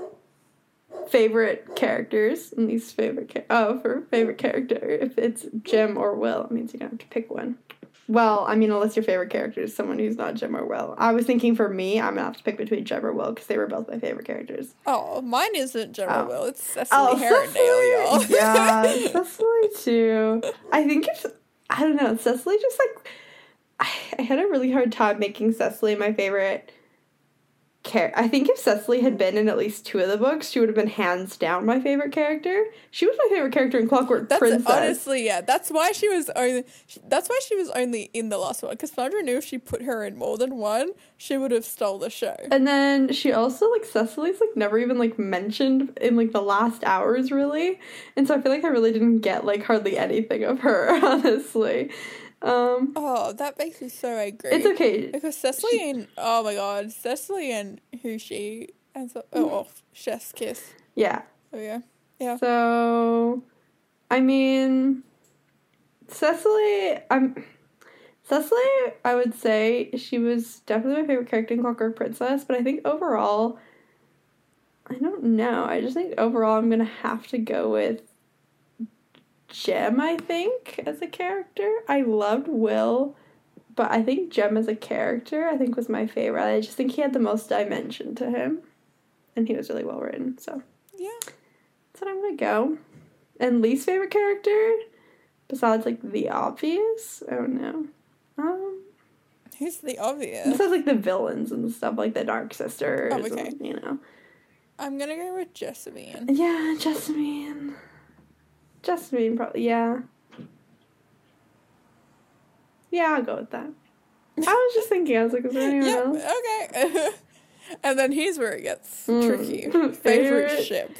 favorite characters and least favorite. Char- oh, for favorite character, if it's Jem or Will, it means you don't have to pick one. Well, I mean, unless your favorite character is someone who's not Jem or Will. I was thinking for me, I'm gonna have to pick between Jem or Will because they were both my favorite characters. Oh, mine isn't General Oh. Will. It's Cecily Oh, Herondale, y'all. Cecily. yeah, Cecily too. I think if I don't know, Cecily just like I, I had a really hard time making Cecily my favorite I think if Cecily had been in at least two of the books, she would have been hands down my favorite character. She was my favorite character in Clockwork That's Princess. honestly, yeah. That's why she was only. That's why she was only in the last one. Because Sandra knew if she put her in more than one, she would have stole the show. And then she also like Cecily's like never even like mentioned in like the last hours really. And so I feel like I really didn't get like hardly anything of her, honestly. Um Oh, that makes me so angry. it's okay. Because Cecily and oh my god, Cecily and who she and so oh, oh Chef's Kiss. Yeah. Oh yeah, yeah. So I mean Cecily I'm Cecily, I would say she was definitely my favorite character in Clockwork Princess, but I think overall I don't know. I just think overall I'm gonna have to go with Jem, I think, as a character. I loved Will, but I think Jem as a character, I think was my favorite. I just think he had the most dimension to him. And he was really well written, so Yeah. that's what I'm gonna go. And least favorite character, besides like the obvious, Oh don't. Um, Who's the obvious? besides like the villains and stuff, like the Dark Sisters, Oh, okay. and, you know. I'm gonna go with Jessamine. Yeah, Jessamine. Jessamine, probably, yeah. Yeah, I'll go with that. I was just thinking, I was like, is there anyone Yep. else? Okay. and then here's where it gets Mm. tricky. Favorite- Favorite ship.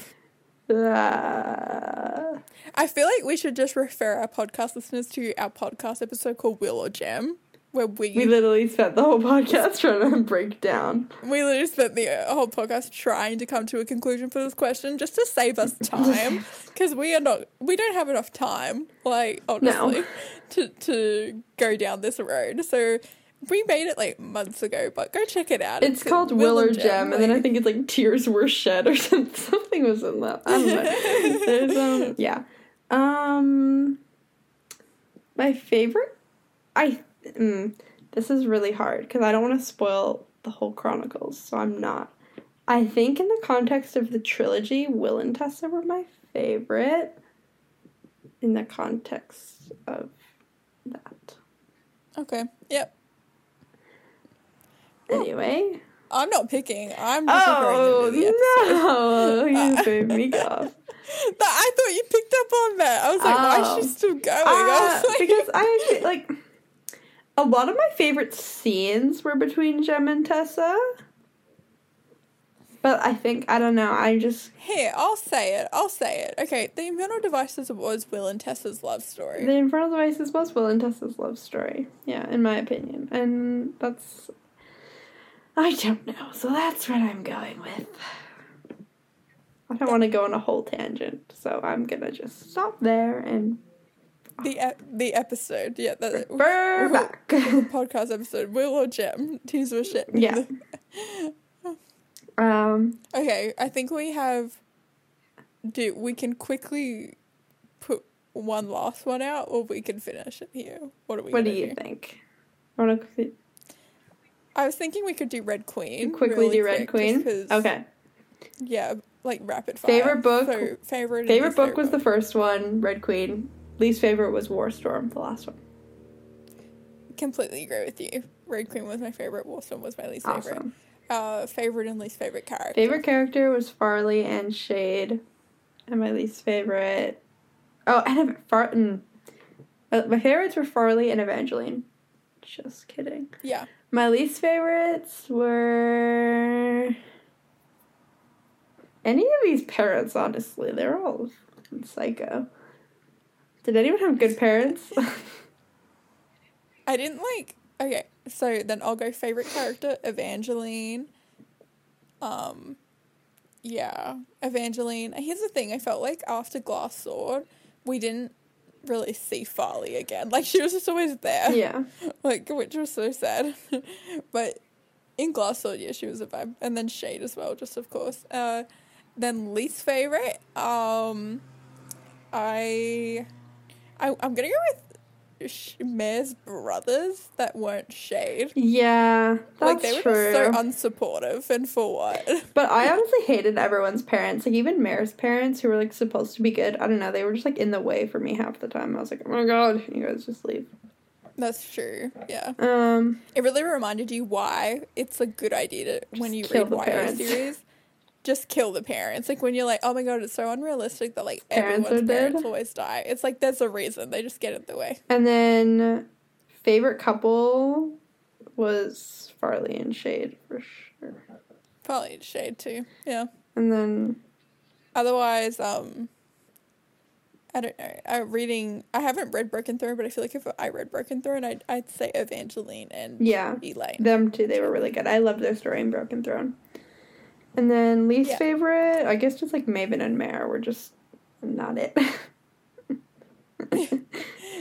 Uh, I feel like we should just refer our podcast listeners to our podcast episode called Will or Jem, where we we literally spent the whole podcast trying to break down. we literally spent the whole podcast trying to come to a conclusion for this question just to save us time because we are not we don't have enough time like honestly to to go down this road. So we made it like months ago, but go check it out. It's called Will or Jem, and then I think it's like Tears Were Shed or something. Something was in that. I don't know. There's um yeah. Um my favorite I mm, this is really hard because I don't want to spoil the whole chronicles, so I'm not. I think in the context of the trilogy, Will and Tessa were my favorite. In the context of that. okay. Yep. Anyway. I'm not picking. I'm just Oh referring to the episode. no! You threw me off. I thought you picked up on that. I was like, why is Oh. she still going? Uh, I was like, because I actually like a lot of my favorite scenes were between Jem and Tessa. But I think I don't know. I just Here, I'll say it. I'll say it. Okay, the Infernal Devices was Will and Tessa's love story. the Infernal Devices was Will and Tessa's love story. Yeah, in my opinion, and that's I don't know. So that's what I'm going with. I don't want to go on a whole tangent, so I'm gonna just stop there and The the episode, yeah, the refer back. podcast episode, Will or Jem, tease or shit. Yeah. um. Okay, I think we have. Do we can quickly put one last one out, or we can finish it here. What are we? What do you think? Want to I was thinking we could do Red Queen. quickly really do Red Queen? 'cause- Okay. Yeah, like rapid fire. Favorite book? So, favorite. Favorite book was the first one, Red Queen. Least favorite was War Storm, the last one. Completely agree with you. Red Queen was my favorite. War Storm was my least favorite. Awesome. Uh, favorite and least favorite character. Favorite character was Farley and Shade. And my least favorite. Oh, and Ev- Far- mm, uh, my favorites were Farley and Evangeline. Just kidding. Yeah. My least favorites were any of these parents. Honestly, they're all psycho. Did anyone have good parents? I didn't like. Okay, so then I'll go favorite character Evangeline. Um, yeah, Evangeline. Here's the thing: I felt like after Glass Sword, we didn't really see Farley again. Like she was just always there. yeah, like which was so sad. but in Glass Sword, yeah, she was a vibe, and then Shade as well, just of course. Uh, then least favorite, um, I, I I'm gonna go with Sh- Mare's brothers that weren't Shade. yeah, that's like they were true. just so unsupportive, and for what? but I honestly hated everyone's parents. Like even Mare's parents, who were like supposed to be good. I don't know. They were just like in the way for me half the time. I was like, oh my god, you guys just leave. That's true. Yeah, Um, it really reminded you why it's a good idea to when you read the YA parents. series. Just kill the parents. Like when you're like, oh my god, it's so unrealistic that like Parents everyone's are dead. parents always die. It's like there's a reason. They just get in the way. and then favorite couple was Farley and Shade for sure. Probably shade too. Yeah. And then Otherwise, um, I don't know. I reading. I haven't read Broken Throne, but I feel like if I read Broken Throne, I'd I'd say Evangeline and yeah, Elaine. them too. They were really good. I loved their story in Broken Throne. And then least Yeah. favorite, I guess just like Maven and Mare were just not it.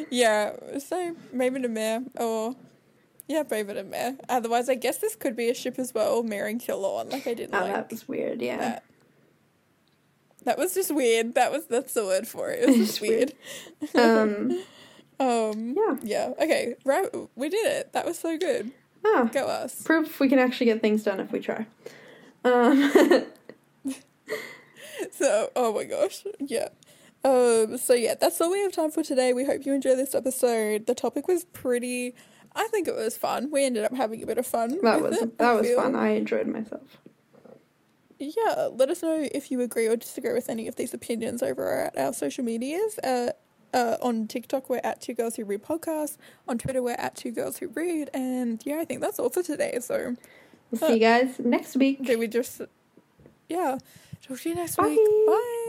Yeah. So Maven and Mare or. Yeah, Maven and Mare. Otherwise, I guess this could be a ship as well, Mare and Killorn. Like I didn't oh, like that was weird. Yeah. that. That was just weird. That was that's the word for it. It was just weird. Um. Um. Yeah. Yeah. Okay. Right. We did it. That was so good. Oh, Go us. proof we can actually get things done if we try. Um. So, oh my gosh, yeah. Um, so yeah, that's all we have time for today. We hope you enjoy this episode. The topic was pretty. I think it was fun. We ended up having a bit of fun. that was it, that I was feel. fun. I enjoyed myself. Yeah, let us know if you agree or disagree with any of these opinions over at our social medias. Uh, uh, on TikTok, we're at Two Girls Who Read Podcast. On Twitter, we're at Two Girls Who Read. And yeah, I think that's all for today. So, We'll see you guys next week. did we just. Yeah. Talk to you next Bye. week. Bye.